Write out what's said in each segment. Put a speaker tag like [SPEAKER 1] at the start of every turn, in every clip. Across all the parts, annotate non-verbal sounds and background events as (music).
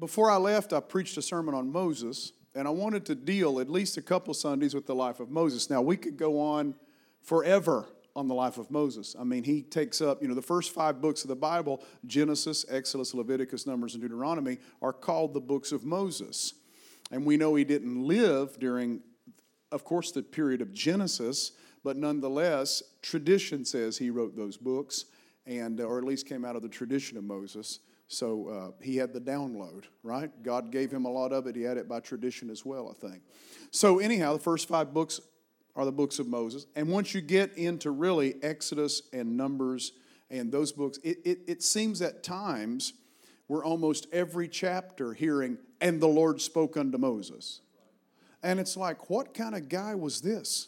[SPEAKER 1] before I left, I preached a sermon on Moses, and I wanted to deal at least a couple Sundays with the life of Moses. Now, we could go on forever on the life of Moses. I mean, he takes up, you know, the first five books of the Bible Genesis, Exodus, Leviticus, Numbers, and Deuteronomy are called the books of Moses. And we know he didn't live during, of course, the period of Genesis, but nonetheless, tradition says he wrote those books, and or at least came out of the tradition of Moses. So uh, he had the download, right? God gave him a lot of it. He had it by tradition as well, I think. So, anyhow, the first five books are the books of Moses. And once you get into really Exodus and Numbers and those books, it, it, it seems at times we're almost every chapter hearing, and the Lord spoke unto Moses. And it's like, what kind of guy was this?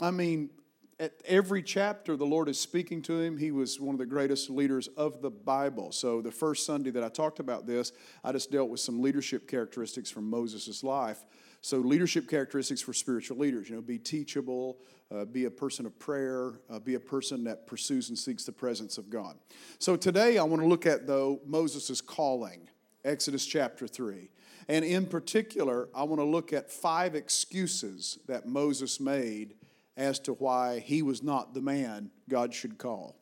[SPEAKER 1] I mean, at every chapter the Lord is speaking to him. He was one of the greatest leaders of the Bible. So the first Sunday that I talked about this, I just dealt with some leadership characteristics from Moses' life. So leadership characteristics for spiritual leaders, you know, be teachable, uh, be a person of prayer, uh, be a person that pursues and seeks the presence of God. So today I want to look at though Moses' calling, Exodus chapter 3. And in particular, I want to look at five excuses that Moses made as to why he was not the man God should call.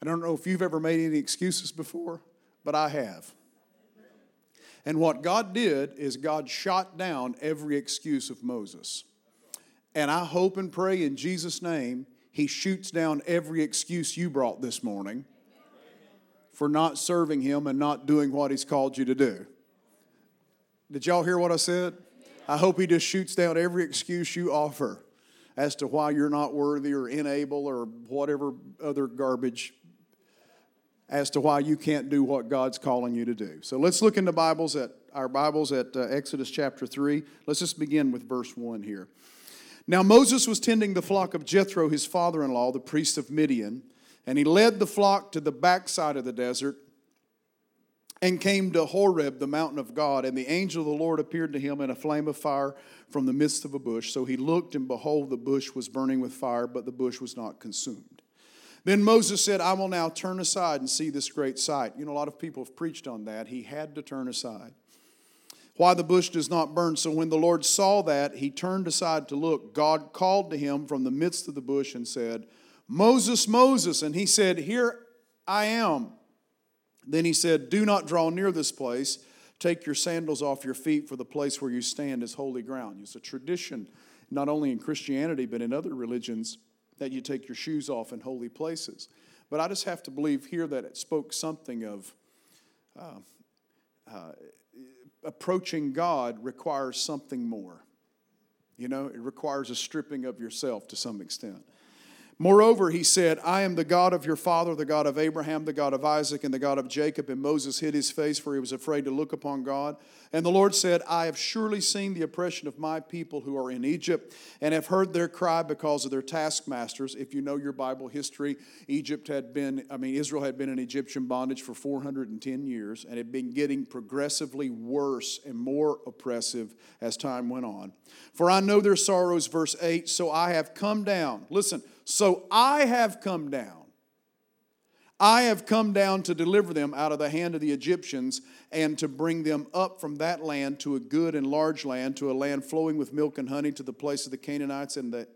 [SPEAKER 1] I don't know if you've ever made any excuses before, but I have. And what God did is God shot down every excuse of Moses. And I hope and pray in Jesus' name, He shoots down every excuse you brought this morning for not serving Him and not doing what He's called you to do. Did y'all hear what I said? I hope He just shoots down every excuse you offer as to why you're not worthy or unable or whatever other garbage as to why you can't do what God's calling you to do. So let's look in the Bibles at our Bibles at uh, Exodus chapter 3. Let's just begin with verse 1 here. Now Moses was tending the flock of Jethro, his father-in-law, the priest of Midian, and he led the flock to the backside of the desert and came to Horeb, the mountain of God. And the angel of the Lord appeared to him in a flame of fire from the midst of a bush. So he looked, and behold, the bush was burning with fire, but the bush was not consumed. Then Moses said, I will now turn aside and see this great sight. You know, a lot of people have preached on that. He had to turn aside. Why the bush does not burn. So when the Lord saw that, he turned aside to look. God called to him from the midst of the bush and said, Moses, Moses. And he said, Here I am. Then he said, Do not draw near this place. Take your sandals off your feet, for the place where you stand is holy ground. It's a tradition, not only in Christianity, but in other religions, that you take your shoes off in holy places. But I just have to believe here that it spoke something of uh, uh, approaching God requires something more. You know, it requires a stripping of yourself to some extent. Moreover, he said, I am the God of your father, the God of Abraham, the God of Isaac, and the God of Jacob. And Moses hid his face, for he was afraid to look upon God. And the Lord said, I have surely seen the oppression of my people who are in Egypt, and have heard their cry because of their taskmasters. If you know your Bible history, Egypt had been, I mean, Israel had been in Egyptian bondage for 410 years, and had been getting progressively worse and more oppressive as time went on. For I know their sorrows, verse 8, so I have come down. Listen, so I have come down. I have come down to deliver them out of the hand of the Egyptians and to bring them up from that land to a good and large land, to a land flowing with milk and honey, to the place of the Canaanites and the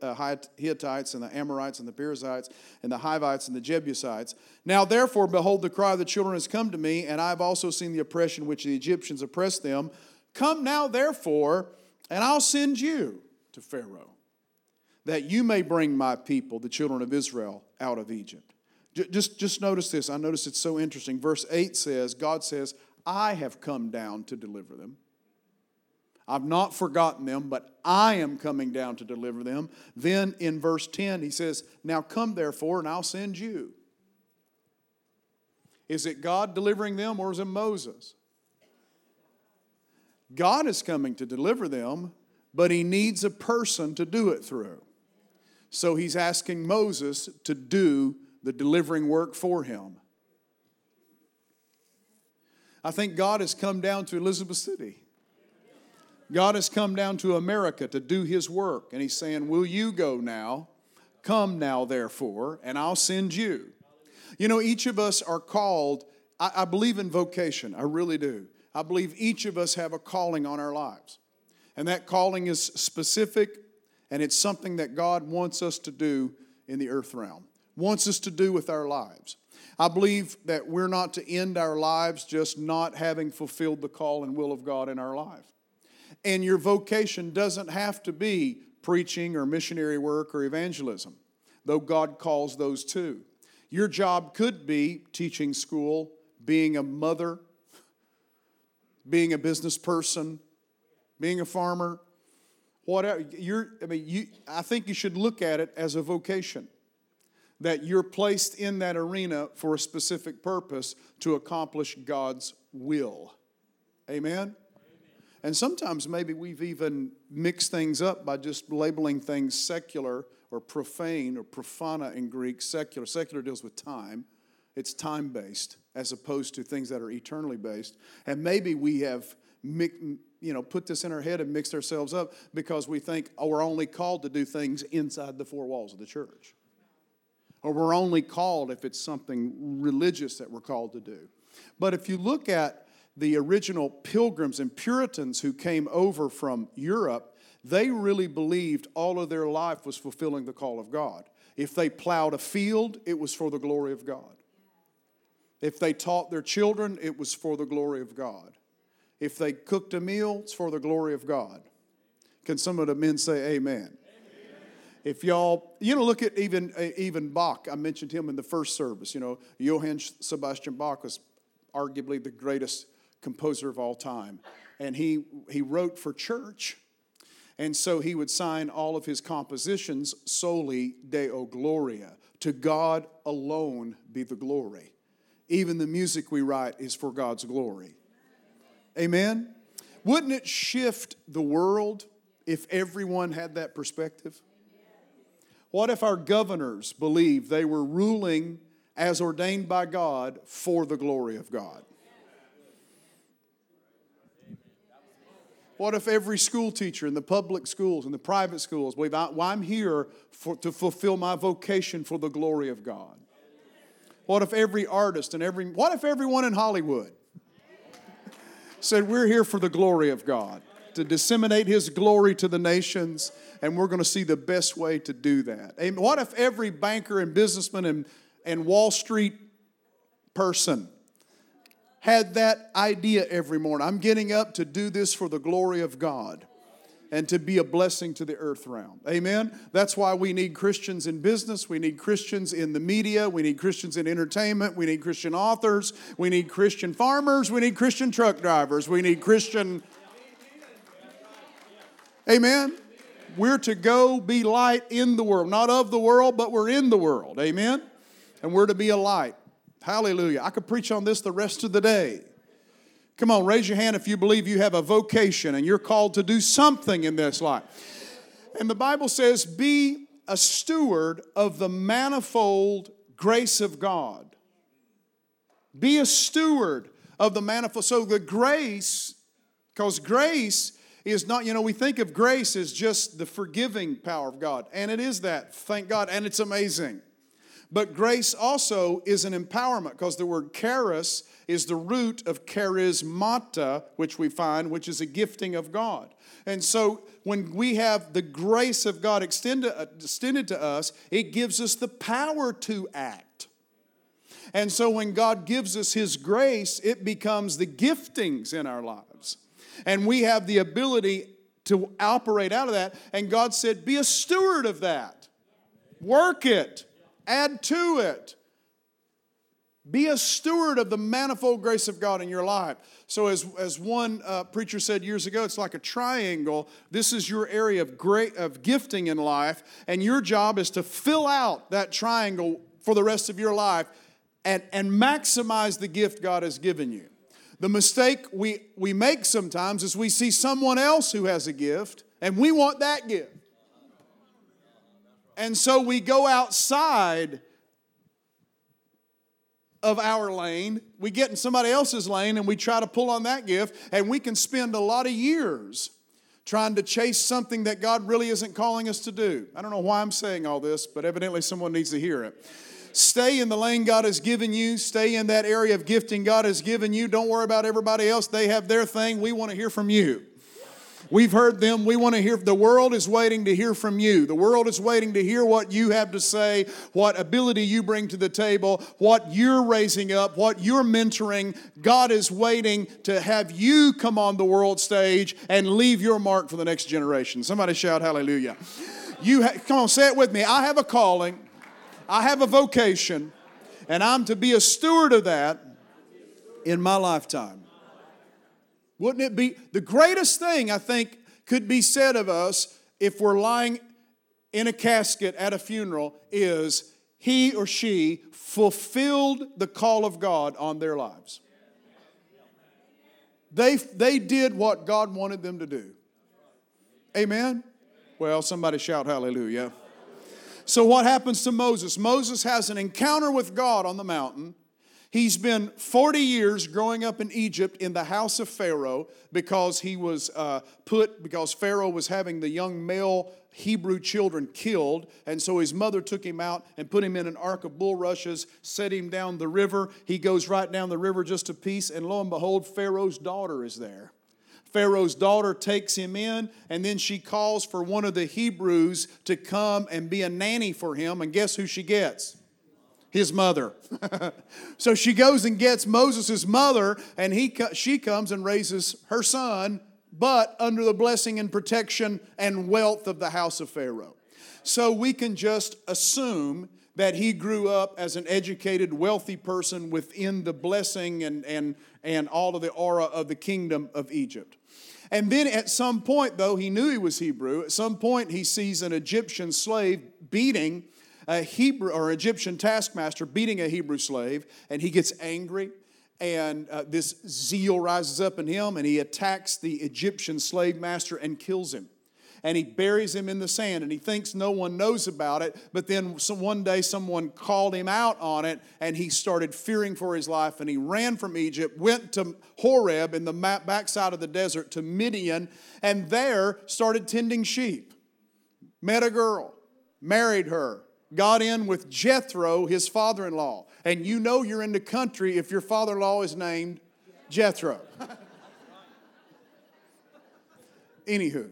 [SPEAKER 1] uh, Hittites and the Amorites and the Perizzites and the Hivites and the Jebusites. Now, therefore, behold, the cry of the children has come to me, and I have also seen the oppression which the Egyptians oppressed them. Come now, therefore, and I'll send you to Pharaoh that you may bring my people, the children of Israel, out of Egypt. Just, just notice this. I notice it's so interesting. Verse 8 says, God says, I have come down to deliver them. I've not forgotten them, but I am coming down to deliver them. Then in verse 10, he says, Now come therefore, and I'll send you. Is it God delivering them, or is it Moses? God is coming to deliver them, but he needs a person to do it through. So he's asking Moses to do the delivering work for him. I think God has come down to Elizabeth City. God has come down to America to do his work. And he's saying, Will you go now? Come now, therefore, and I'll send you. You know, each of us are called I, I believe in vocation. I really do. I believe each of us have a calling on our lives. And that calling is specific and it's something that God wants us to do in the earth realm, wants us to do with our lives. I believe that we're not to end our lives just not having fulfilled the call and will of God in our life. And your vocation doesn't have to be preaching or missionary work or evangelism, though God calls those too. Your job could be teaching school, being a mother, being a business person, being a farmer, whatever. You're, I mean, you, I think you should look at it as a vocation that you're placed in that arena for a specific purpose to accomplish God's will. Amen? And sometimes maybe we've even mixed things up by just labeling things secular or profane or profana in Greek. Secular. Secular deals with time, it's time based as opposed to things that are eternally based. And maybe we have you know, put this in our head and mixed ourselves up because we think, oh, we're only called to do things inside the four walls of the church or we're only called if it's something religious that we're called to do. But if you look at the original pilgrims and Puritans who came over from Europe, they really believed all of their life was fulfilling the call of God. If they plowed a field, it was for the glory of God. If they taught their children, it was for the glory of God. If they cooked a meal, it's for the glory of God. Can some of the men say amen? if y'all, you know, look at even uh, even Bach. I mentioned him in the first service. You know, Johann Sebastian Bach was arguably the greatest composer of all time, and he he wrote for church, and so he would sign all of his compositions Soli Deo Gloria. To God alone be the glory. Even the music we write is for God's glory. Amen. Wouldn't it shift the world if everyone had that perspective? What if our governors believed they were ruling as ordained by God for the glory of God? What if every school teacher in the public schools and the private schools believe I, well, I'm here for, to fulfill my vocation for the glory of God? What if every artist and every, what if everyone in Hollywood said, We're here for the glory of God, to disseminate His glory to the nations and we're going to see the best way to do that. Amen. What if every banker and businessman and, and Wall Street person had that idea every morning? I'm getting up to do this for the glory of God and to be a blessing to the earth realm. Amen? That's why we need Christians in business. We need Christians in the media. We need Christians in entertainment. We need Christian authors. We need Christian farmers. We need Christian truck drivers. We need Christian. Amen? We're to go be light in the world, not of the world, but we're in the world. Amen? And we're to be a light. Hallelujah. I could preach on this the rest of the day. Come on, raise your hand if you believe you have a vocation and you're called to do something in this life. And the Bible says, be a steward of the manifold grace of God. Be a steward of the manifold. So the grace, because grace is not, you know, we think of grace as just the forgiving power of God, and it is that, thank God, and it's amazing. But grace also is an empowerment because the word charis is the root of charismata, which we find, which is a gifting of God. And so when we have the grace of God extended, uh, extended to us, it gives us the power to act. And so when God gives us His grace, it becomes the giftings in our lives. And we have the ability to operate out of that. And God said, Be a steward of that. Work it, add to it. Be a steward of the manifold grace of God in your life. So, as, as one uh, preacher said years ago, it's like a triangle. This is your area of great of gifting in life, and your job is to fill out that triangle for the rest of your life and, and maximize the gift God has given you. The mistake we, we make sometimes is we see someone else who has a gift and we want that gift. And so we go outside of our lane, we get in somebody else's lane and we try to pull on that gift, and we can spend a lot of years trying to chase something that God really isn't calling us to do. I don't know why I'm saying all this, but evidently someone needs to hear it. Stay in the lane God has given you. Stay in that area of gifting God has given you. Don't worry about everybody else. They have their thing. We want to hear from you. We've heard them. We want to hear. The world is waiting to hear from you. The world is waiting to hear what you have to say, what ability you bring to the table, what you're raising up, what you're mentoring. God is waiting to have you come on the world stage and leave your mark for the next generation. Somebody shout hallelujah. You ha- come on, say it with me. I have a calling. I have a vocation, and I'm to be a steward of that in my lifetime. Wouldn't it be the greatest thing I think could be said of us if we're lying in a casket at a funeral is he or she fulfilled the call of God on their lives. They, they did what God wanted them to do. Amen? Well, somebody shout hallelujah. So, what happens to Moses? Moses has an encounter with God on the mountain. He's been 40 years growing up in Egypt in the house of Pharaoh because he was uh, put, because Pharaoh was having the young male Hebrew children killed. And so his mother took him out and put him in an ark of bulrushes, set him down the river. He goes right down the river just a piece, and lo and behold, Pharaoh's daughter is there. Pharaoh's daughter takes him in, and then she calls for one of the Hebrews to come and be a nanny for him. And guess who she gets? His mother. (laughs) so she goes and gets Moses' mother, and he, she comes and raises her son, but under the blessing and protection and wealth of the house of Pharaoh. So we can just assume that he grew up as an educated, wealthy person within the blessing and, and, and all of the aura of the kingdom of Egypt. And then at some point, though, he knew he was Hebrew. At some point, he sees an Egyptian slave beating a Hebrew or Egyptian taskmaster beating a Hebrew slave, and he gets angry. And uh, this zeal rises up in him, and he attacks the Egyptian slave master and kills him. And he buries him in the sand, and he thinks no one knows about it. But then some, one day, someone called him out on it, and he started fearing for his life. And he ran from Egypt, went to Horeb in the backside of the desert to Midian, and there started tending sheep. Met a girl, married her, got in with Jethro, his father in law. And you know you're in the country if your father in law is named Jethro. (laughs) Anywho.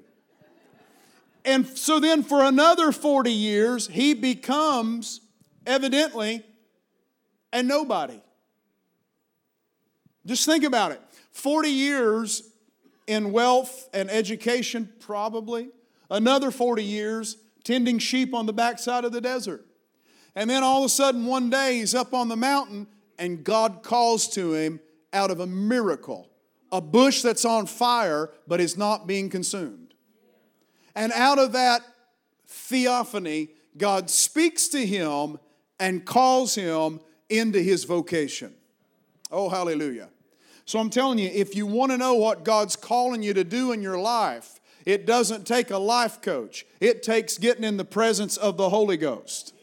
[SPEAKER 1] And so then for another 40 years, he becomes evidently a nobody. Just think about it 40 years in wealth and education, probably. Another 40 years tending sheep on the backside of the desert. And then all of a sudden, one day, he's up on the mountain, and God calls to him out of a miracle a bush that's on fire but is not being consumed. And out of that theophany, God speaks to him and calls him into his vocation. Oh, hallelujah. So I'm telling you, if you want to know what God's calling you to do in your life, it doesn't take a life coach, it takes getting in the presence of the Holy Ghost.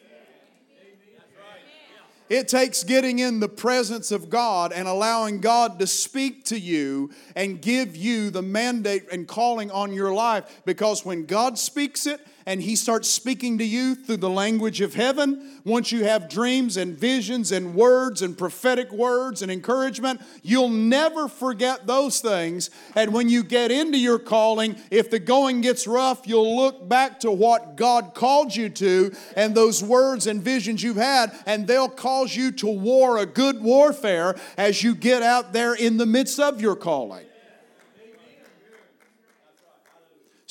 [SPEAKER 1] It takes getting in the presence of God and allowing God to speak to you and give you the mandate and calling on your life. Because when God speaks it, and He starts speaking to you through the language of heaven, once you have dreams and visions and words and prophetic words and encouragement, you'll never forget those things. And when you get into your calling, if the going gets rough, you'll look back to what God called you to and those words and visions you've had, and they'll cause you to war a good warfare as you get out there in the midst of your calling.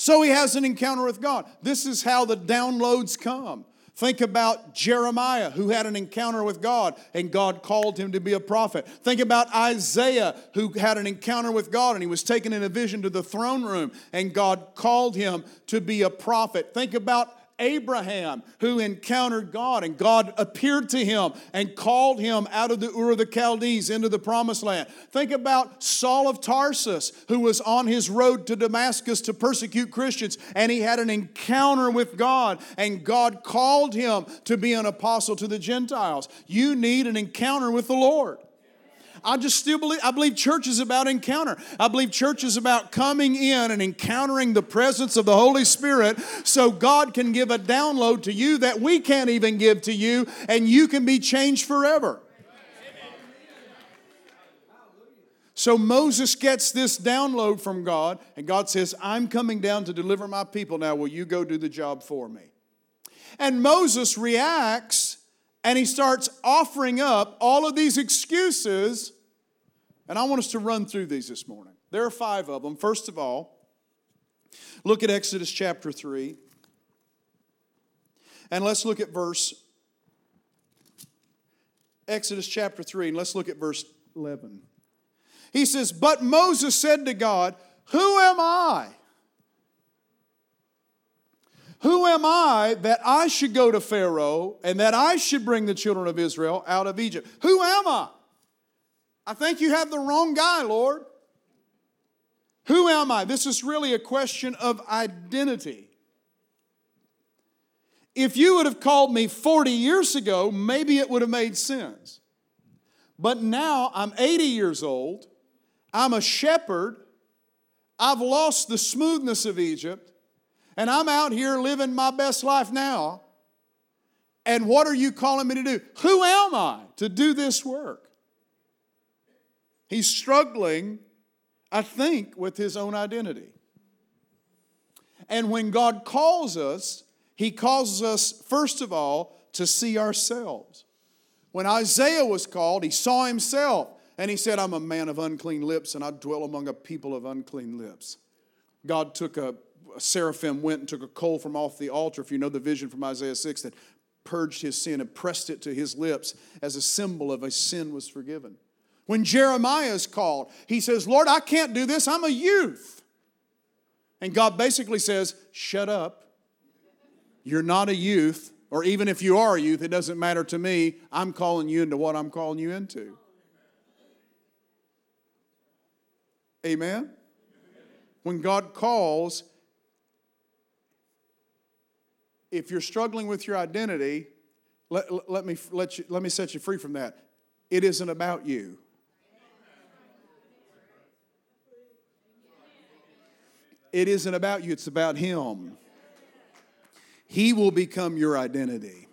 [SPEAKER 1] So he has an encounter with God. This is how the downloads come. Think about Jeremiah, who had an encounter with God and God called him to be a prophet. Think about Isaiah, who had an encounter with God and he was taken in a vision to the throne room and God called him to be a prophet. Think about Abraham, who encountered God, and God appeared to him and called him out of the Ur of the Chaldees into the promised land. Think about Saul of Tarsus, who was on his road to Damascus to persecute Christians, and he had an encounter with God, and God called him to be an apostle to the Gentiles. You need an encounter with the Lord. I just still believe, I believe church is about encounter. I believe church is about coming in and encountering the presence of the Holy Spirit so God can give a download to you that we can't even give to you and you can be changed forever. So Moses gets this download from God, and God says, I'm coming down to deliver my people. Now, will you go do the job for me? And Moses reacts and he starts offering up all of these excuses. And I want us to run through these this morning. There are five of them. First of all, look at Exodus chapter 3. And let's look at verse Exodus chapter 3, and let's look at verse 11. He says, But Moses said to God, Who am I? Who am I that I should go to Pharaoh and that I should bring the children of Israel out of Egypt? Who am I? I think you have the wrong guy, Lord. Who am I? This is really a question of identity. If you would have called me 40 years ago, maybe it would have made sense. But now I'm 80 years old, I'm a shepherd, I've lost the smoothness of Egypt, and I'm out here living my best life now. And what are you calling me to do? Who am I to do this work? He's struggling, I think, with his own identity. And when God calls us, He calls us, first of all, to see ourselves. When Isaiah was called, he saw himself and he said, I'm a man of unclean lips and I dwell among a people of unclean lips. God took a seraphim went and took a coal from off the altar, if you know the vision from Isaiah 6, that purged his sin and pressed it to his lips as a symbol of a sin was forgiven. When Jeremiah is called, he says, Lord, I can't do this. I'm a youth. And God basically says, Shut up. You're not a youth, or even if you are a youth, it doesn't matter to me. I'm calling you into what I'm calling you into. Amen? When God calls, if you're struggling with your identity, let, let, me, let, you, let me set you free from that. It isn't about you. It isn't about you, it's about Him. He will become your identity,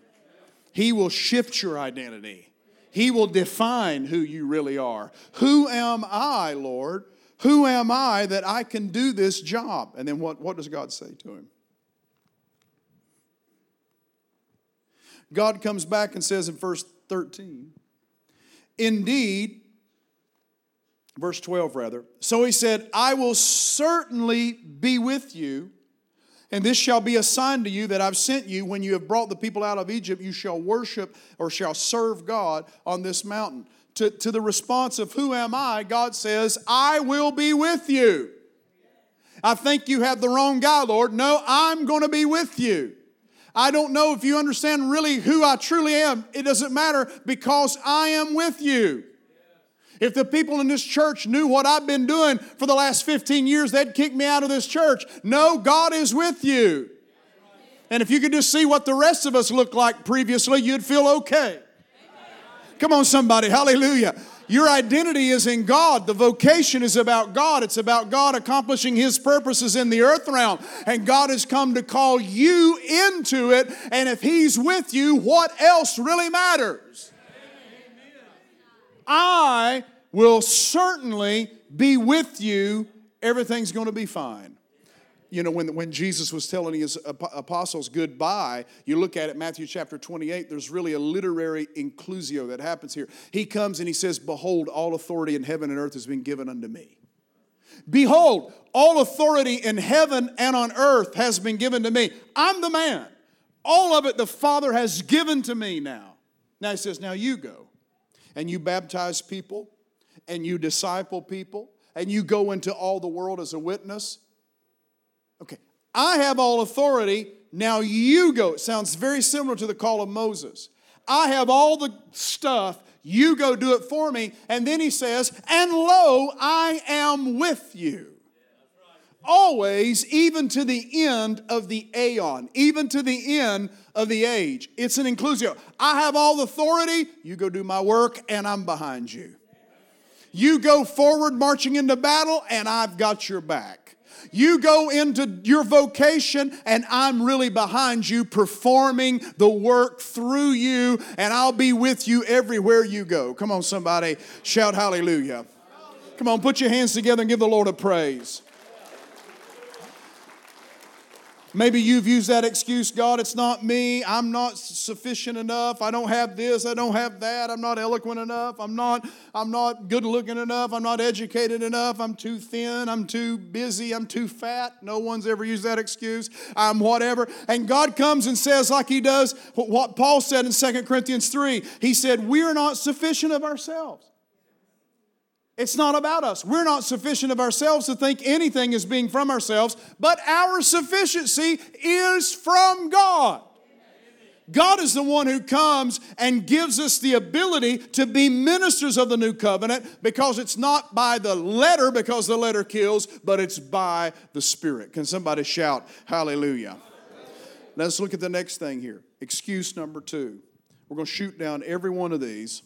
[SPEAKER 1] He will shift your identity. He will define who you really are. Who am I, Lord? Who am I that I can do this job? And then what, what does God say to him? God comes back and says in verse 13, Indeed, verse 12 rather, so he said, I will certainly be with you, and this shall be a sign to you that I've sent you. When you have brought the people out of Egypt, you shall worship or shall serve God on this mountain. To, to the response of, Who am I? God says, I will be with you. I think you have the wrong guy, Lord. No, I'm going to be with you. I don't know if you understand really who I truly am. It doesn't matter because I am with you. If the people in this church knew what I've been doing for the last 15 years, they'd kick me out of this church. No, God is with you. And if you could just see what the rest of us looked like previously, you'd feel okay. Come on, somebody. Hallelujah. Your identity is in God. The vocation is about God. It's about God accomplishing His purposes in the earth realm. And God has come to call you into it. And if He's with you, what else really matters? I will certainly be with you. Everything's going to be fine you know, when, when Jesus was telling his apostles goodbye, you look at it, Matthew chapter 28, there's really a literary inclusio that happens here. He comes and he says, Behold, all authority in heaven and earth has been given unto me. Behold, all authority in heaven and on earth has been given to me. I'm the man. All of it the Father has given to me now. Now he says, Now you go and you baptize people and you disciple people and you go into all the world as a witness Okay, I have all authority. Now you go. It sounds very similar to the call of Moses. I have all the stuff. You go do it for me. And then he says, And lo, I am with you. Always, even to the end of the aeon, even to the end of the age. It's an inclusio. I have all authority. You go do my work, and I'm behind you. You go forward marching into battle, and I've got your back. You go into your vocation, and I'm really behind you, performing the work through you, and I'll be with you everywhere you go. Come on, somebody, shout hallelujah. Come on, put your hands together and give the Lord a praise. Maybe you've used that excuse God, it's not me. I'm not sufficient enough. I don't have this. I don't have that. I'm not eloquent enough. I'm not, I'm not good looking enough. I'm not educated enough. I'm too thin. I'm too busy. I'm too fat. No one's ever used that excuse. I'm whatever. And God comes and says, like He does what Paul said in 2 Corinthians 3, He said, We're not sufficient of ourselves. It's not about us. We're not sufficient of ourselves to think anything is being from ourselves, but our sufficiency is from God. God is the one who comes and gives us the ability to be ministers of the new covenant because it's not by the letter, because the letter kills, but it's by the Spirit. Can somebody shout hallelujah? Let's look at the next thing here. Excuse number two. We're going to shoot down every one of these.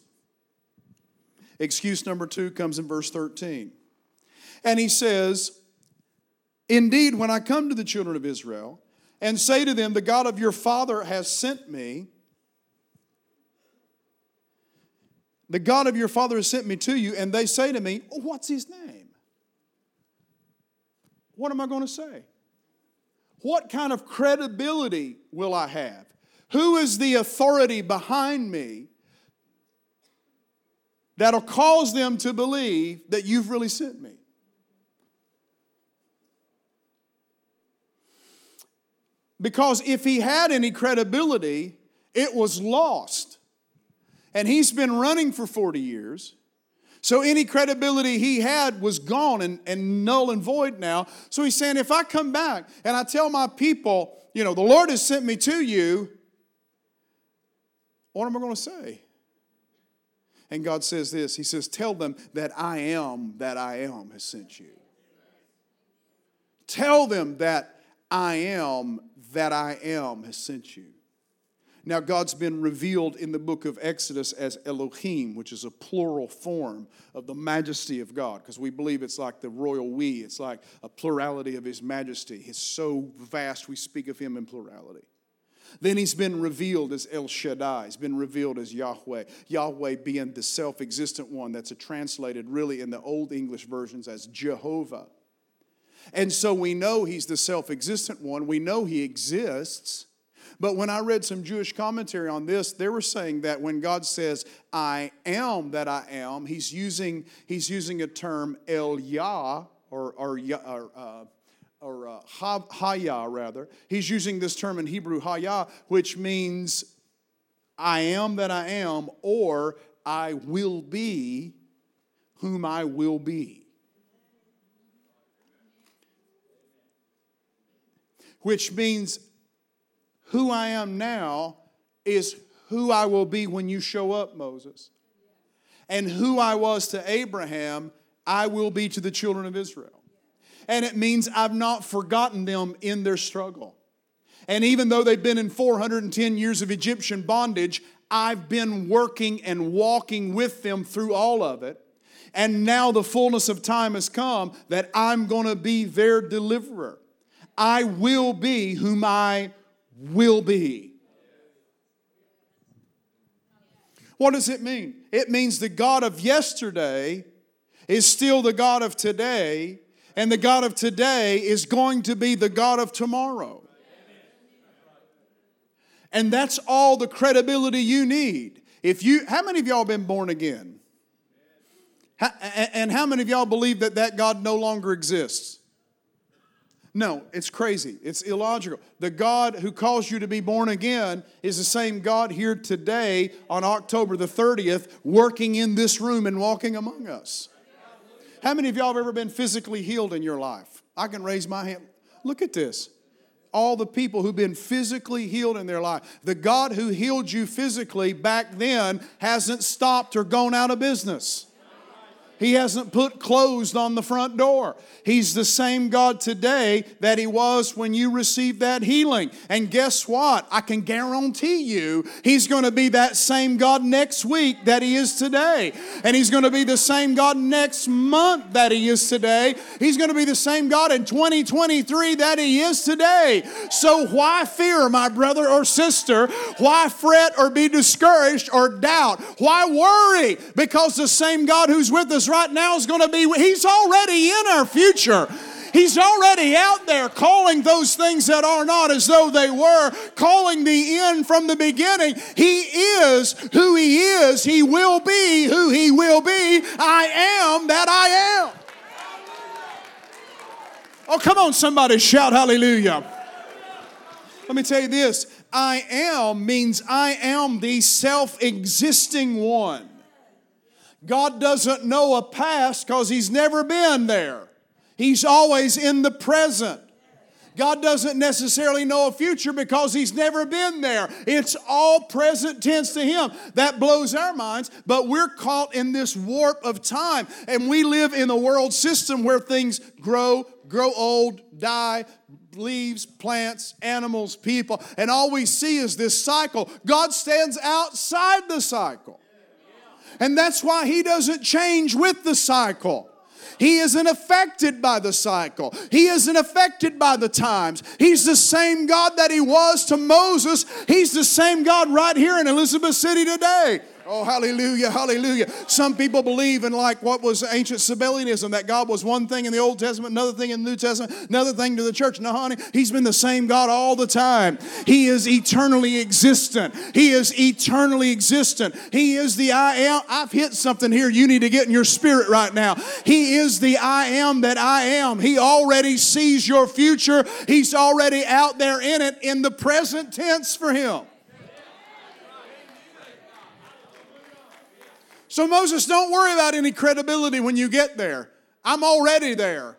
[SPEAKER 1] Excuse number two comes in verse 13. And he says, Indeed, when I come to the children of Israel and say to them, The God of your father has sent me, the God of your father has sent me to you, and they say to me, oh, What's his name? What am I going to say? What kind of credibility will I have? Who is the authority behind me that'll cause them to believe that you've really sent me. Because if he had any credibility, it was lost. And he's been running for 40 years. So any credibility he had was gone and, and null and void now. So he's saying, if I come back and I tell my people, you know, the Lord has sent me to you, what am I going to say? And God says this He says, Tell them that I am that I am has sent you. Tell them that I am that I am has sent you. Now, God's been revealed in the book of Exodus as Elohim, which is a plural form of the majesty of God, because we believe it's like the royal we, it's like a plurality of His majesty. He's so vast, we speak of Him in plurality. Then he's been revealed as El Shaddai. He's been revealed as Yahweh. Yahweh being the self existent one that's translated really in the Old English versions as Jehovah. And so we know he's the self existent one. We know he exists. But when I read some Jewish commentary on this, they were saying that when God says, I am that I am, he's using, he's using a term El Yah or, or, or uh, or uh, Haya rather. He's using this term in Hebrew, Haya, which means I am that I am, or I will be whom I will be. Which means who I am now is who I will be when you show up, Moses. And who I was to Abraham, I will be to the children of Israel and it means I've not forgotten them in their struggle. And even though they've been in 410 years of Egyptian bondage, I've been working and walking with them through all of it. And now the fullness of time has come that I'm going to be their deliverer. I will be whom I will be. What does it mean? It means the God of yesterday is still the God of today and the God of today is going to be the God of tomorrow. And that's all the credibility you need. If you, how many of y'all been born again? and how many of y'all believe that that God no longer exists? No, it's crazy. It's illogical. The God who calls you to be born again is the same God here today on October the 30th, working in this room and walking among us. How many of y'all have ever been physically healed in your life? I can raise my hand. Look at this. All the people who've been physically healed in their life. The God who healed you physically back then hasn't stopped or gone out of business. He hasn't put closed on the front door. He's the same God today that He was when you received that healing. And guess what? I can guarantee you He's going to be that same God next week that He is today. And He's going to be the same God next month that He is today. He's going to be the same God in 2023 that He is today. So why fear, my brother or sister? Why fret or be discouraged or doubt? Why worry? Because the same God who's with us right now is going to be, He's already in our future. He's already out there calling those things that are not as though they were, calling the end from the beginning. He is who He is. He will be who He will be. I am that I am. Oh, come on, somebody shout hallelujah. Let me tell you this I am means I am the self existing one. God doesn't know a past because He's never been there. He's always in the present. God doesn't necessarily know a future because He's never been there. It's all present tense to Him. That blows our minds, but we're caught in this warp of time. And we live in a world system where things grow, grow old, die, leaves, plants, animals, people, and all we see is this cycle. God stands outside the cycle. And that's why He doesn't change with the cycle. He isn't affected by the cycle. He isn't affected by the times. He's the same God that He was to Moses. He's the same God right here in Elizabeth City today. Oh, hallelujah, hallelujah. Some people believe in like what was ancient Sabellianism, that God was one thing in the Old Testament, another thing in the New Testament, another thing to the church. No, honey, He's been the same God all the time. He is eternally existent. He is eternally existent. He is the I am. I've hit something here you need to get in your spirit right now. He is the I am that I am. He already sees your future, He's already out there in it in the present tense for Him. So, Moses, don't worry about any credibility when you get there. I'm already there.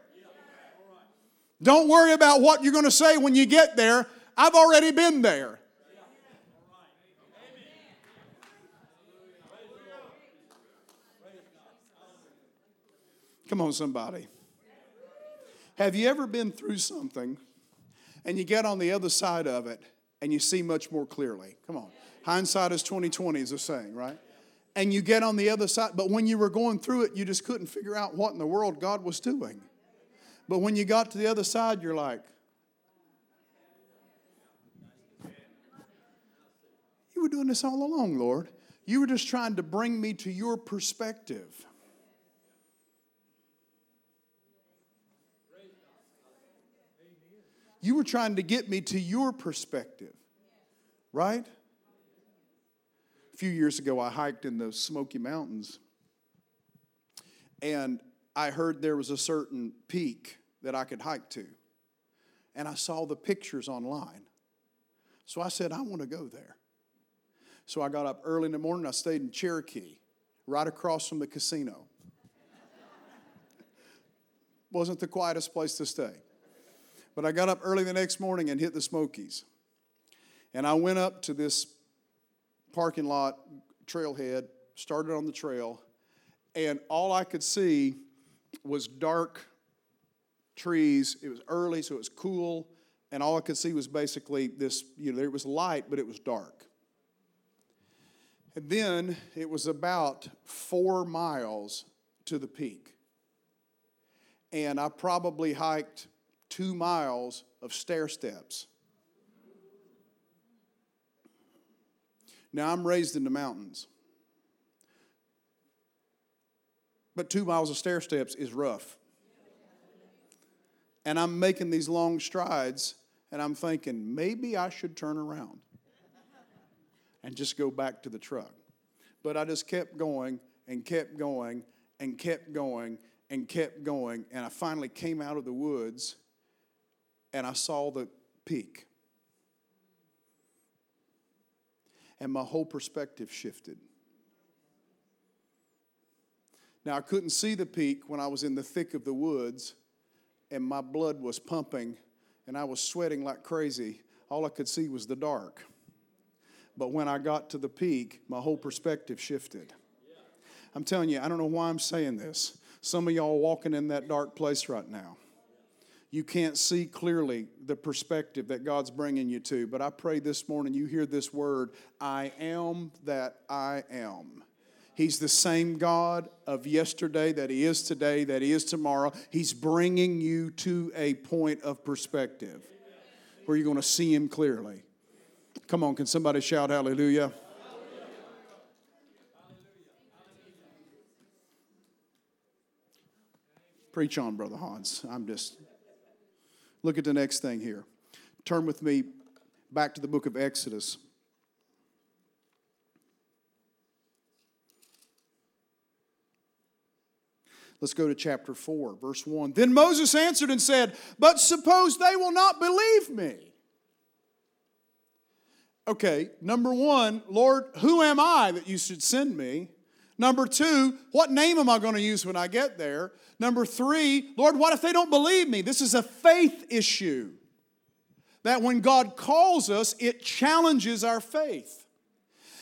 [SPEAKER 1] Don't worry about what you're going to say when you get there. I've already been there. Come on, somebody. Have you ever been through something and you get on the other side of it and you see much more clearly? Come on. Hindsight is 2020 is a saying, right? And you get on the other side. But when you were going through it, you just couldn't figure out what in the world God was doing. But when you got to the other side, you're like, You were doing this all along, Lord. You were just trying to bring me to your perspective. You were trying to get me to your perspective, right? Few years ago, I hiked in the Smoky Mountains, and I heard there was a certain peak that I could hike to. And I saw the pictures online. So I said, I want to go there. So I got up early in the morning. I stayed in Cherokee, right across from the casino. (laughs) Wasn't the quietest place to stay. But I got up early the next morning and hit the Smokies. And I went up to this parking lot, trailhead, started on the trail, and all I could see was dark trees. It was early, so it was cool, and all I could see was basically this you know, there was light, but it was dark. And then it was about four miles to the peak. And I probably hiked two miles of stair steps. Now, I'm raised in the mountains. But two miles of stair steps is rough. And I'm making these long strides, and I'm thinking, maybe I should turn around and just go back to the truck. But I just kept going and kept going and kept going and kept going. And I finally came out of the woods and I saw the peak. And my whole perspective shifted. Now, I couldn't see the peak when I was in the thick of the woods, and my blood was pumping, and I was sweating like crazy. All I could see was the dark. But when I got to the peak, my whole perspective shifted. I'm telling you, I don't know why I'm saying this. Some of y'all walking in that dark place right now. You can't see clearly the perspective that God's bringing you to. But I pray this morning you hear this word I am that I am. He's the same God of yesterday that He is today, that He is tomorrow. He's bringing you to a point of perspective where you're going to see Him clearly. Come on, can somebody shout hallelujah? Preach on, Brother Hans. I'm just. Look at the next thing here. Turn with me back to the book of Exodus. Let's go to chapter 4, verse 1. Then Moses answered and said, But suppose they will not believe me. Okay, number one, Lord, who am I that you should send me? Number two, what name am I going to use when I get there? Number three, Lord, what if they don't believe me? This is a faith issue. That when God calls us, it challenges our faith.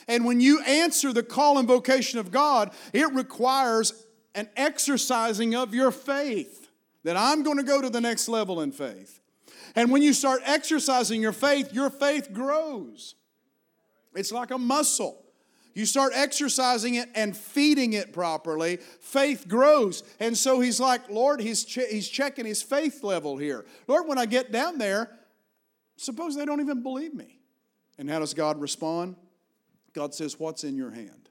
[SPEAKER 1] And when you answer the call and vocation of God, it requires an exercising of your faith. That I'm going to go to the next level in faith. And when you start exercising your faith, your faith grows. It's like a muscle. You start exercising it and feeding it properly, faith grows. And so he's like, Lord, he's, che- he's checking his faith level here. Lord, when I get down there, suppose they don't even believe me. And how does God respond? God says, What's in your hand?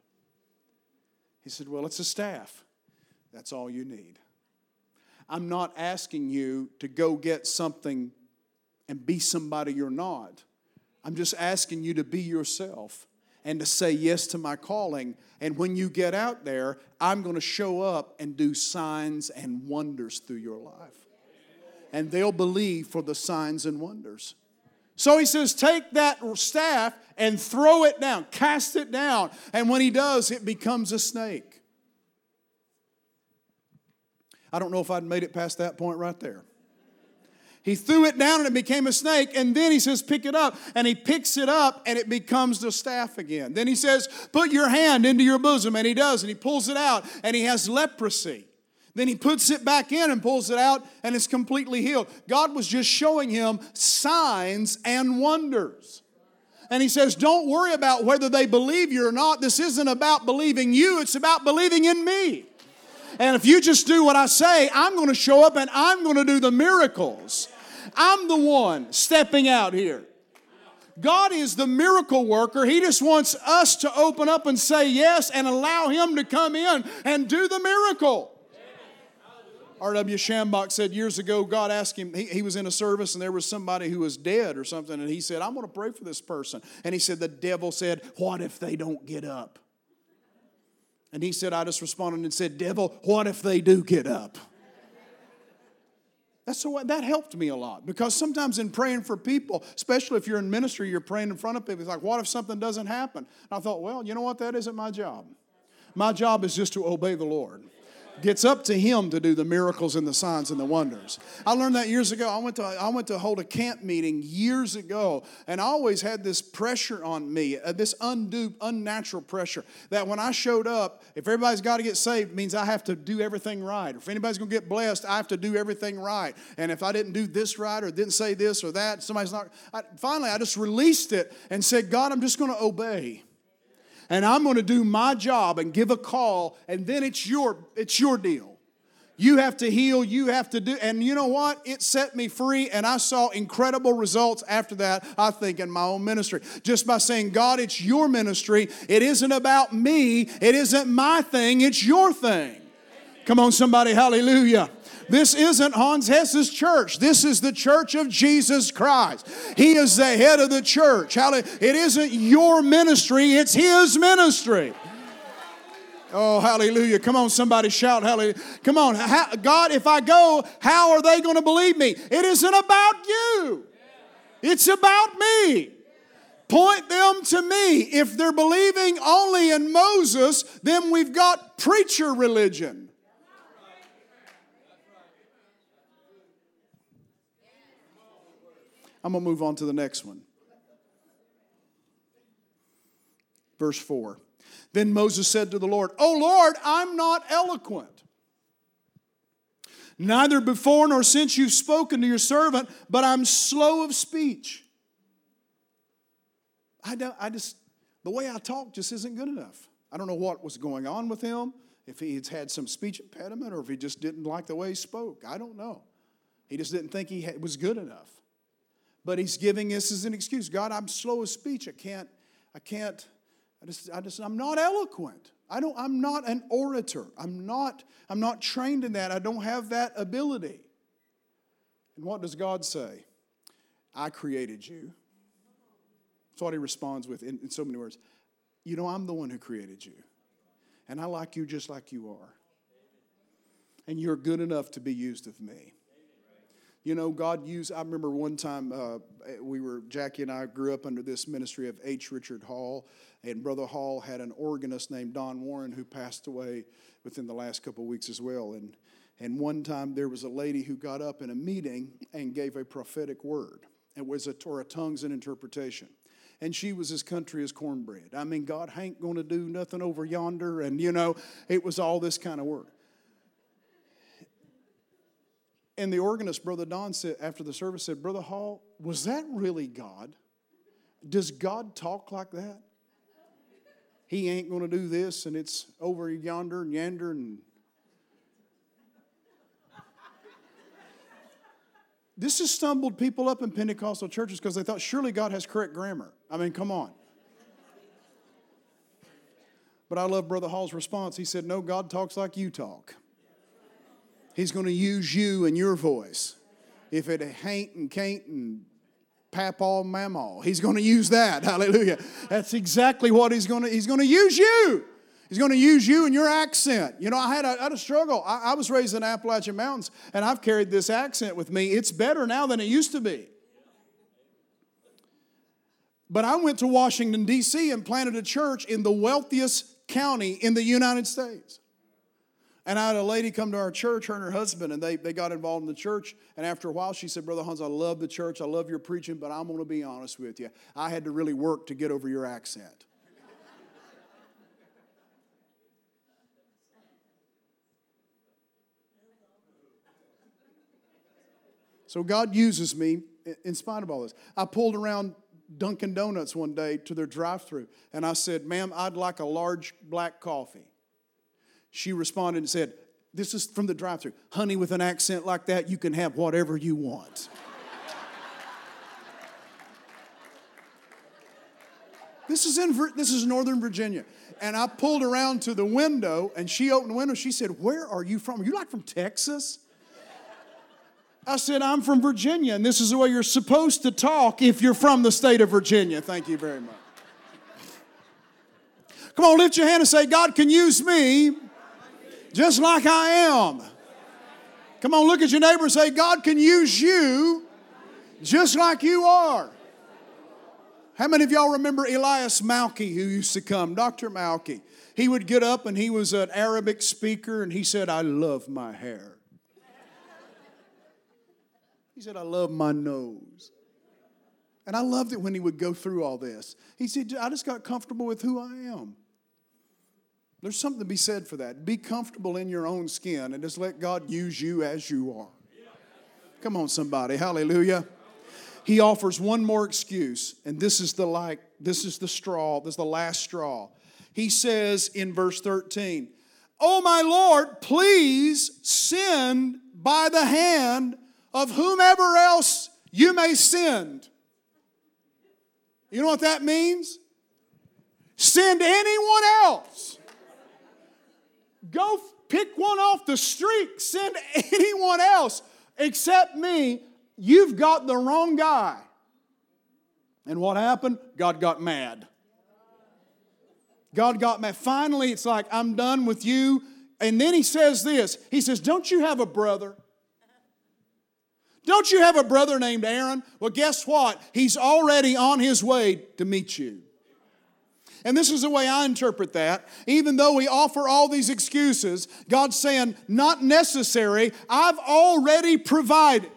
[SPEAKER 1] He said, Well, it's a staff. That's all you need. I'm not asking you to go get something and be somebody you're not. I'm just asking you to be yourself and to say yes to my calling. And when you get out there, I'm going to show up and do signs and wonders through your life. And they'll believe for the signs and wonders. So he says, Take that staff and throw it down, cast it down. And when he does, it becomes a snake. I don't know if I'd made it past that point right there. He threw it down and it became a snake. And then he says, Pick it up. And he picks it up and it becomes the staff again. Then he says, Put your hand into your bosom. And he does. And he pulls it out and he has leprosy. Then he puts it back in and pulls it out and it's completely healed. God was just showing him signs and wonders. And he says, Don't worry about whether they believe you or not. This isn't about believing you, it's about believing in me. And if you just do what I say, I'm going to show up and I'm going to do the miracles. I'm the one stepping out here. God is the miracle worker. He just wants us to open up and say yes and allow Him to come in and do the miracle. R.W. Schambach said years ago, God asked him, he, he, was in a service and there was somebody who was dead or something, and he said, I'm going to pray for this person. And he said, The devil said, What if they don't get up? And he said, I just responded and said, Devil, what if they do get up? That's so that helped me a lot because sometimes in praying for people, especially if you're in ministry, you're praying in front of people. It's like, what if something doesn't happen? And I thought, well, you know what? That isn't my job. My job is just to obey the Lord. It's up to him to do the miracles and the signs and the wonders. I learned that years ago. I went to I went to hold a camp meeting years ago, and I always had this pressure on me, uh, this undue, unnatural pressure that when I showed up, if everybody's got to get saved, means I have to do everything right. If anybody's going to get blessed, I have to do everything right. And if I didn't do this right or didn't say this or that, somebody's not. I, finally, I just released it and said, God, I'm just going to obey and I'm going to do my job and give a call, and then it's your it's your deal. You have to heal, you have to do, and you know what? It set me free, and I saw incredible results after that, I think, in my own ministry. Just by saying, God, it's your ministry. It isn't about me, it isn't my thing, it's your thing. Come on, somebody, hallelujah. This isn't Hans Hess's church. This is the church of Jesus Christ. He is the head of the church. It isn't your ministry, it's His ministry. Oh, hallelujah. Come on, somebody shout hallelujah. Come on. God, if I go, how are they going to believe me? It isn't about you, it's about me. Point them to me. If they're believing only in Moses, then we've got preacher religion. I'm going to move on to the next one. Verse 4. Then Moses said to the Lord, Oh Lord, I'm not eloquent. Neither before nor since you've spoken to your servant, but I'm slow of speech. I, don't, I just, the way I talk just isn't good enough. I don't know what was going on with him, if he had some speech impediment or if he just didn't like the way he spoke. I don't know. He just didn't think he was good enough. But he's giving this as an excuse. God, I'm slow of speech. I can't, I can't, I just, I just, I'm not eloquent. I don't, I'm not an orator. I'm not, I'm not trained in that. I don't have that ability. And what does God say? I created you. That's what he responds with in, in so many words. You know, I'm the one who created you. And I like you just like you are. And you're good enough to be used of me. You know, God used, I remember one time uh, we were, Jackie and I grew up under this ministry of H. Richard Hall, and Brother Hall had an organist named Don Warren who passed away within the last couple of weeks as well. And, and one time there was a lady who got up in a meeting and gave a prophetic word. It was a, or a tongues and interpretation and she was as country as cornbread. I mean, God ain't going to do nothing over yonder, and you know, it was all this kind of work. And the organist, Brother Don, said after the service, said, Brother Hall, was that really God? Does God talk like that? He ain't going to do this, and it's over yonder and yonder and (laughs) This has stumbled people up in Pentecostal churches because they thought surely God has correct grammar. I mean, come on. But I love Brother Hall's response. He said, No, God talks like you talk. He's going to use you and your voice. If it ain't and can't and papaw mamaw, he's going to use that. (laughs) Hallelujah. That's exactly what he's going to, he's going to use you. He's going to use you and your accent. You know, I had a, I had a struggle. I, I was raised in Appalachian Mountains, and I've carried this accent with me. It's better now than it used to be. But I went to Washington, D.C., and planted a church in the wealthiest county in the United States. And I had a lady come to our church, her and her husband, and they, they got involved in the church. And after a while, she said, Brother Hans, I love the church. I love your preaching, but I'm going to be honest with you. I had to really work to get over your accent. so God uses me in spite of all this. I pulled around Dunkin' Donuts one day to their drive through, and I said, Ma'am, I'd like a large black coffee she responded and said, This is from the drive through. Honey, with an accent like that, you can have whatever you want. this is in this is Northern Virginia. And I pulled around to the window and she opened the window. She said, Where are you from? Are you like from Texas? I said, I'm from Virginia, and this is the way you're supposed to talk if you're from the state of Virginia. Thank you very much. Come on, lift your hand and say, God can use me just like I am. Come on, look at your neighbor and say, God can use you just like you are. How many of y'all remember Elias Malki who used to come? Dr. Malki. He would get up and he was an Arabic speaker and he said, I love my hair. He said, I love my nose. And I loved it when he would go through all this. He said, I just got comfortable with who I am. There's something to be said for that. Be comfortable in your own skin and just let God use you as you are. Come on, somebody. Hallelujah. He offers one more excuse, and this is the like, this is the straw, this is the last straw. He says in verse 13, Oh my Lord, please send by the hand of whomever else you may send. You know what that means? Send anyone else. Go pick one off the street, send (laughs) anyone else except me. You've got the wrong guy. And what happened? God got mad. God got mad. Finally, it's like, I'm done with you. And then he says this He says, Don't you have a brother? Don't you have a brother named Aaron? Well, guess what? He's already on his way to meet you. And this is the way I interpret that. Even though we offer all these excuses, God's saying, not necessary. I've already provided.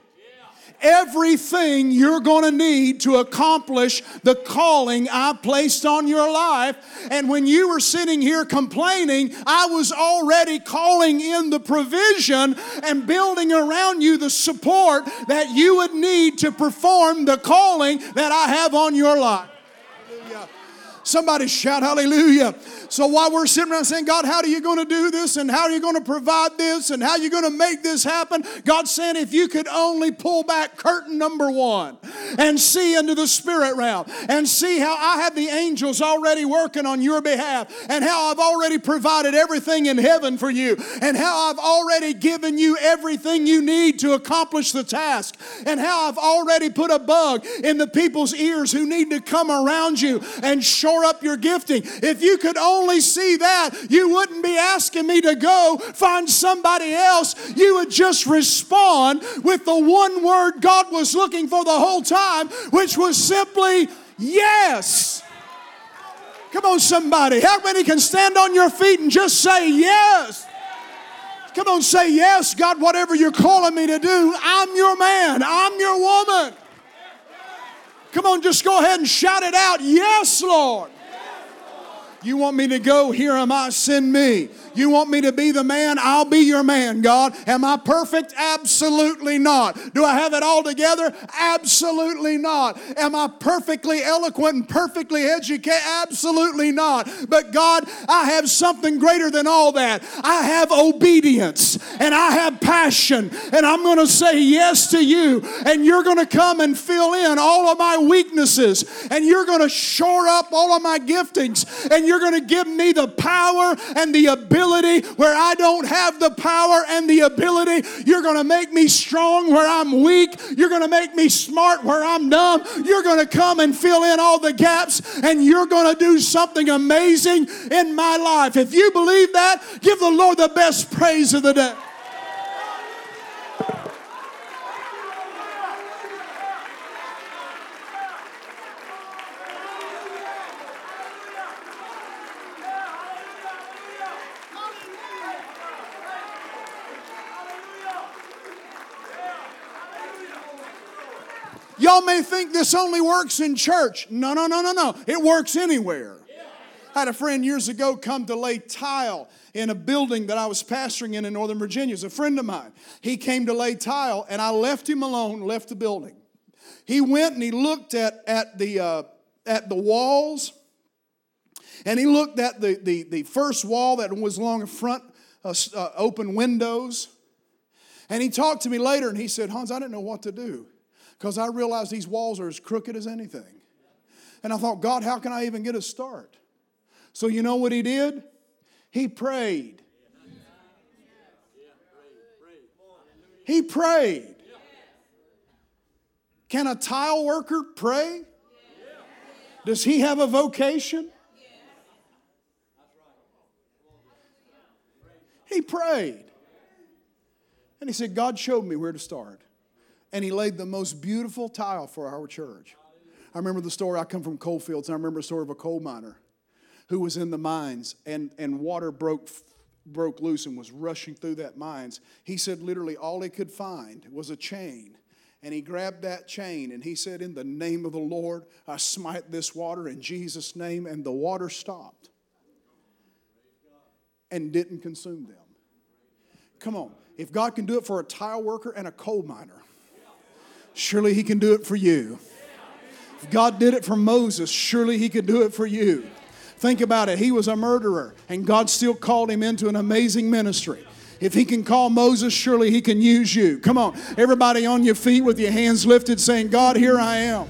[SPEAKER 1] everything you're going to need to accomplish the calling I placed on your life. And when you were sitting here complaining, I was already calling in the provision and building around you the support that you would need to perform the calling that I have on your life. Somebody shout hallelujah. So while we're sitting around saying, God, how are you going to do this? And how are you going to provide this? And how are you going to make this happen? God's saying, if you could only pull back curtain number one and see into the spirit realm and see how I have the angels already working on your behalf and how I've already provided everything in heaven for you and how I've already given you everything you need to accomplish the task and how I've already put a bug in the people's ears who need to come around you and up your gifting. If you could only see that, you wouldn't be asking me to go find somebody else. You would just respond with the one word God was looking for the whole time, which was simply yes. Come on, somebody. How many can stand on your feet and just say yes? Come on, say yes, God, whatever you're calling me to do, I'm your man, I'm your woman. Come on, just go ahead and shout it out. Yes, Lord. You want me to go? Here am I, send me. You want me to be the man? I'll be your man, God. Am I perfect? Absolutely not. Do I have it all together? Absolutely not. Am I perfectly eloquent and perfectly educated? Absolutely not. But God, I have something greater than all that. I have obedience and I have passion, and I'm going to say yes to you, and you're going to come and fill in all of my weaknesses, and you're going to shore up all of my giftings, and you're going to give me the power and the ability ability where I don't have the power and the ability. You're going to make me strong where I'm weak. You're going to make me smart where I'm dumb. You're going to come and fill in all the gaps and you're going to do something amazing in my life. If you believe that, give the Lord the best praise of the day. Y'all may think this only works in church. No, no, no, no, no. It works anywhere. I had a friend years ago come to lay tile in a building that I was pastoring in in Northern Virginia. It's a friend of mine. He came to lay tile, and I left him alone, left the building. He went and he looked at, at, the, uh, at the walls, and he looked at the, the, the first wall that was along the front, uh, uh, open windows. And he talked to me later, and he said, Hans, I didn't know what to do because I realized these walls are as crooked as anything. And I thought, God, how can I even get a start? So, you know what he did? He prayed. He prayed. Can a tile worker pray? Does he have a vocation? He prayed. And he said, God showed me where to start and he laid the most beautiful tile for our church. I remember the story, I come from coal fields, and I remember a story of a coal miner who was in the mines and, and water broke, broke loose and was rushing through that mines. He said literally all he could find was a chain. And he grabbed that chain and he said, In the name of the Lord, I smite this water in Jesus' name. And the water stopped and didn't consume them. Come on. If God can do it for a tile worker and a coal miner, surely He can do it for you. If God did it for Moses, surely He could do it for you. Think about it. He was a murderer, and God still called him into an amazing ministry. If he can call Moses, surely he can use you. Come on, everybody on your feet with your hands lifted, saying, God, here I am.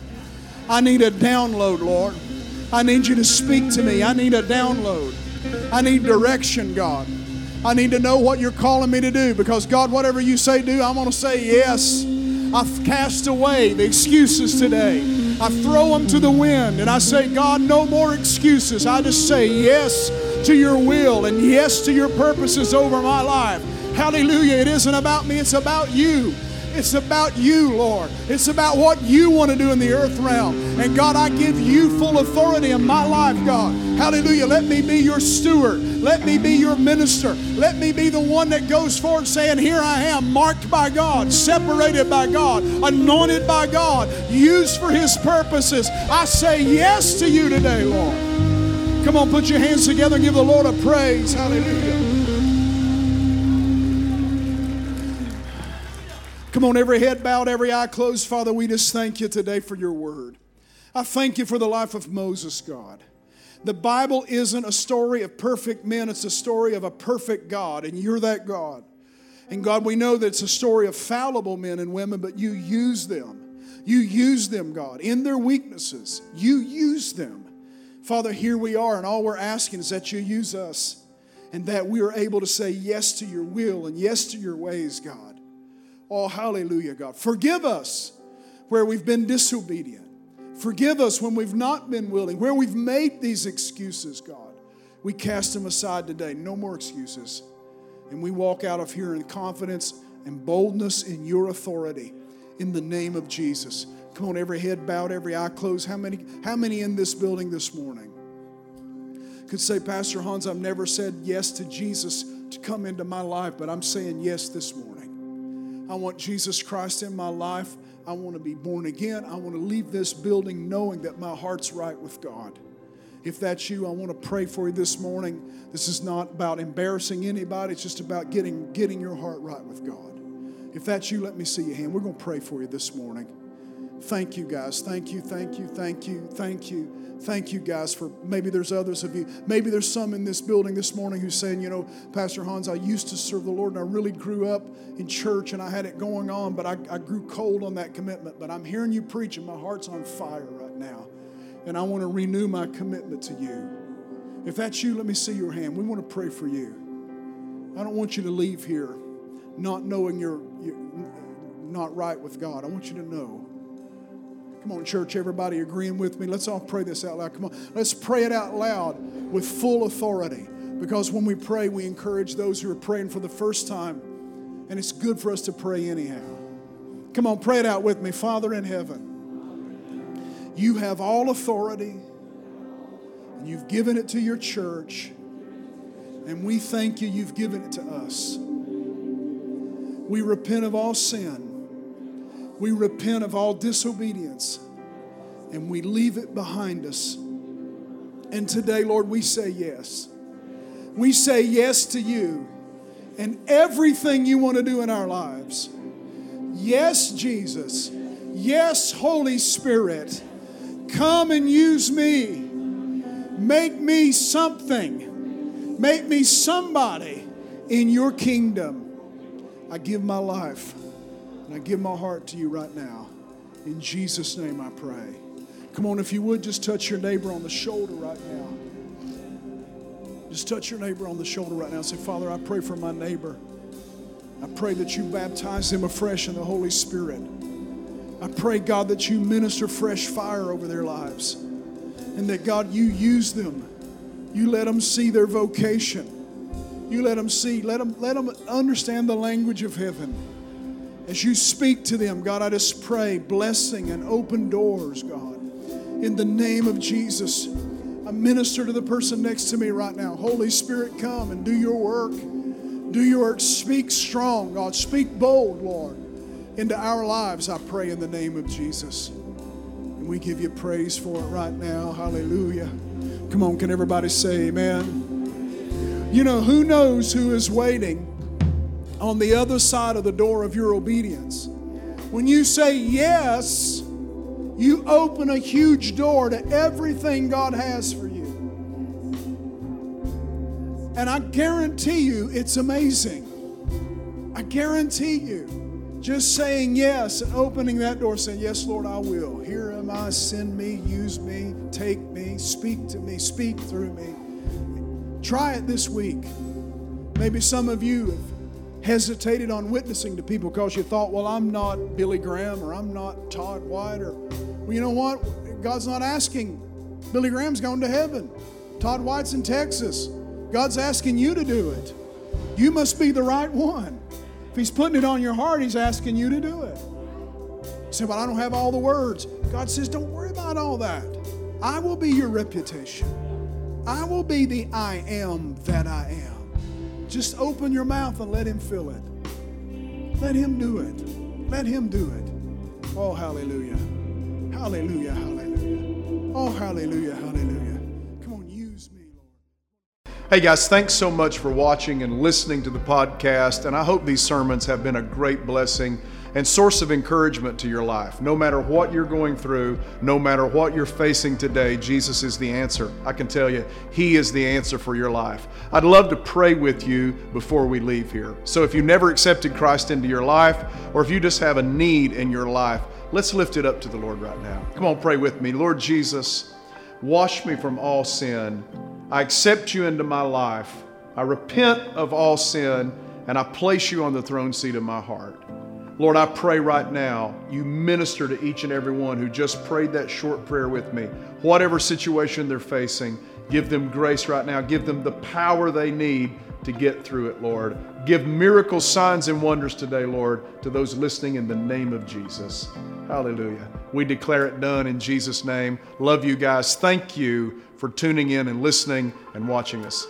[SPEAKER 1] I need a download, Lord. I need you to speak to me. I need a download. I need direction, God. I need to know what you're calling me to do because, God, whatever you say do, I'm going to say yes. I cast away the excuses today. I throw them to the wind and I say, God, no more excuses. I just say yes to your will and yes to your purposes over my life. Hallelujah. It isn't about me, it's about you. It's about you, Lord. It's about what you want to do in the earth realm. And God, I give you full authority in my life, God. Hallelujah. Let me be your steward. Let me be your minister. Let me be the one that goes forward saying, Here I am, marked by God, separated by God, anointed by God, used for his purposes. I say yes to you today, Lord. Come on, put your hands together and give the Lord a praise. Hallelujah. Come on, every head bowed, every eye closed. Father, we just thank you today for your word. I thank you for the life of Moses, God. The Bible isn't a story of perfect men, it's a story of a perfect God, and you're that God. And God, we know that it's a story of fallible men and women, but you use them. You use them, God, in their weaknesses. You use them. Father, here we are, and all we're asking is that you use us and that we are able to say yes to your will and yes to your ways, God. Oh, hallelujah, God. Forgive us where we've been disobedient. Forgive us when we've not been willing, where we've made these excuses, God. We cast them aside today. No more excuses. And we walk out of here in confidence and boldness in your authority in the name of Jesus. Come on, every head bowed, every eye closed. How many, how many in this building this morning could say, Pastor Hans, I've never said yes to Jesus to come into my life, but I'm saying yes this morning. I want Jesus Christ in my life. I want to be born again. I want to leave this building knowing that my heart's right with God. If that's you, I want to pray for you this morning. This is not about embarrassing anybody, it's just about getting, getting your heart right with God. If that's you, let me see your hand. We're going to pray for you this morning. Thank you, guys. Thank you, thank you, thank you, thank you. Thank you, guys, for maybe there's others of you. Maybe there's some in this building this morning who's saying, you know, Pastor Hans, I used to serve the Lord and I really grew up in church and I had it going on, but I, I grew cold on that commitment. But I'm hearing you preach and my heart's on fire right now. And I want to renew my commitment to you. If that's you, let me see your hand. We want to pray for you. I don't want you to leave here not knowing you're, you're not right with God. I want you to know Come on, church, everybody agreeing with me. Let's all pray this out loud. Come on, let's pray it out loud with full authority. Because when we pray, we encourage those who are praying for the first time. And it's good for us to pray anyhow. Come on, pray it out with me. Father in heaven, you have all authority, and you've given it to your church. And we thank you, you've given it to us. We repent of all sin we repent of all disobedience and we leave it behind us. And today, Lord, we say yes. We say yes to you and everything you want to do in our lives. Yes, Jesus. Yes, Holy Spirit. Come and use me. Make me something. Make me somebody in your kingdom. I give my life. And I give my heart to you right now. In Jesus' name I pray. Come on, if you would, just touch your neighbor on the shoulder right now. Just touch your neighbor on the shoulder right now. Say, Father, I pray for my neighbor. I pray that you baptize him afresh in the Holy Spirit. I pray, God, that you minister fresh fire over their lives. And that, God, you use them. You let them see their vocation. You let them see, let them, let them understand the language of heaven. As you speak to them, God, I just pray blessing and open doors, God. In the name of Jesus, I minister to the person next to me right now. Holy Spirit, come and do your work. Do your work. Speak strong, God. Speak bold, Lord, into our lives, I pray in the name of Jesus. And we give you praise for it right now. Hallelujah. Come on, can everybody say amen? You know, who knows who is waiting on the other side of the door of your obedience. When you say yes, you open a huge door to everything God has for you. And I guarantee you, it's amazing. I guarantee you. Just saying yes and opening that door, saying, Yes, Lord, I will. Here am I. Send me, use me, take me, speak to me, speak through me. Try it this week. Maybe some of you have hesitated on witnessing to people because you thought, well, I'm not Billy Graham or I'm not Todd White or, well, you know what? God's not asking. Billy Graham's gone to heaven. Todd White's in Texas. God's asking you to do it. You must be the right one. If He's putting it on your heart, He's asking you to do it. You say, Well, I don't have all the words. God says, Don't worry about all that. I will be your reputation. I will be the I am that I am. Just open your mouth and let Him fill it. Let Him do it. Let Him do it. Oh, hallelujah. Hallelujah, hallelujah. Oh, hallelujah, hallelujah. Come on, use me, Lord. Hey guys, thanks so much for watching and listening to the podcast. And I hope these sermons have been a great blessing and source of encouragement to your life. No matter what you're going through, no matter what you're facing today, Jesus is the answer. I can tell you, He is the answer for your life. I'd love to pray with you before we leave here. So if you never accepted Christ into your life, or if you just have a need in your life, let's lift it up to the Lord right now. Come on, pray with me. Lord Jesus, wash me from all sin. I accept you into my life. I repent of all sin and I place you on the throne seat of my heart. Lord, I pray right now you minister to each and every one who just prayed that short prayer with me. Whatever situation they're facing, give them grace right now. Give them the power they need to get through it, Lord. Give miracles, signs, and wonders today, Lord, to those listening in the name of Jesus. Hallelujah. We declare it done in Jesus' name. Love you guys. Thank you for tuning in and listening and watching us.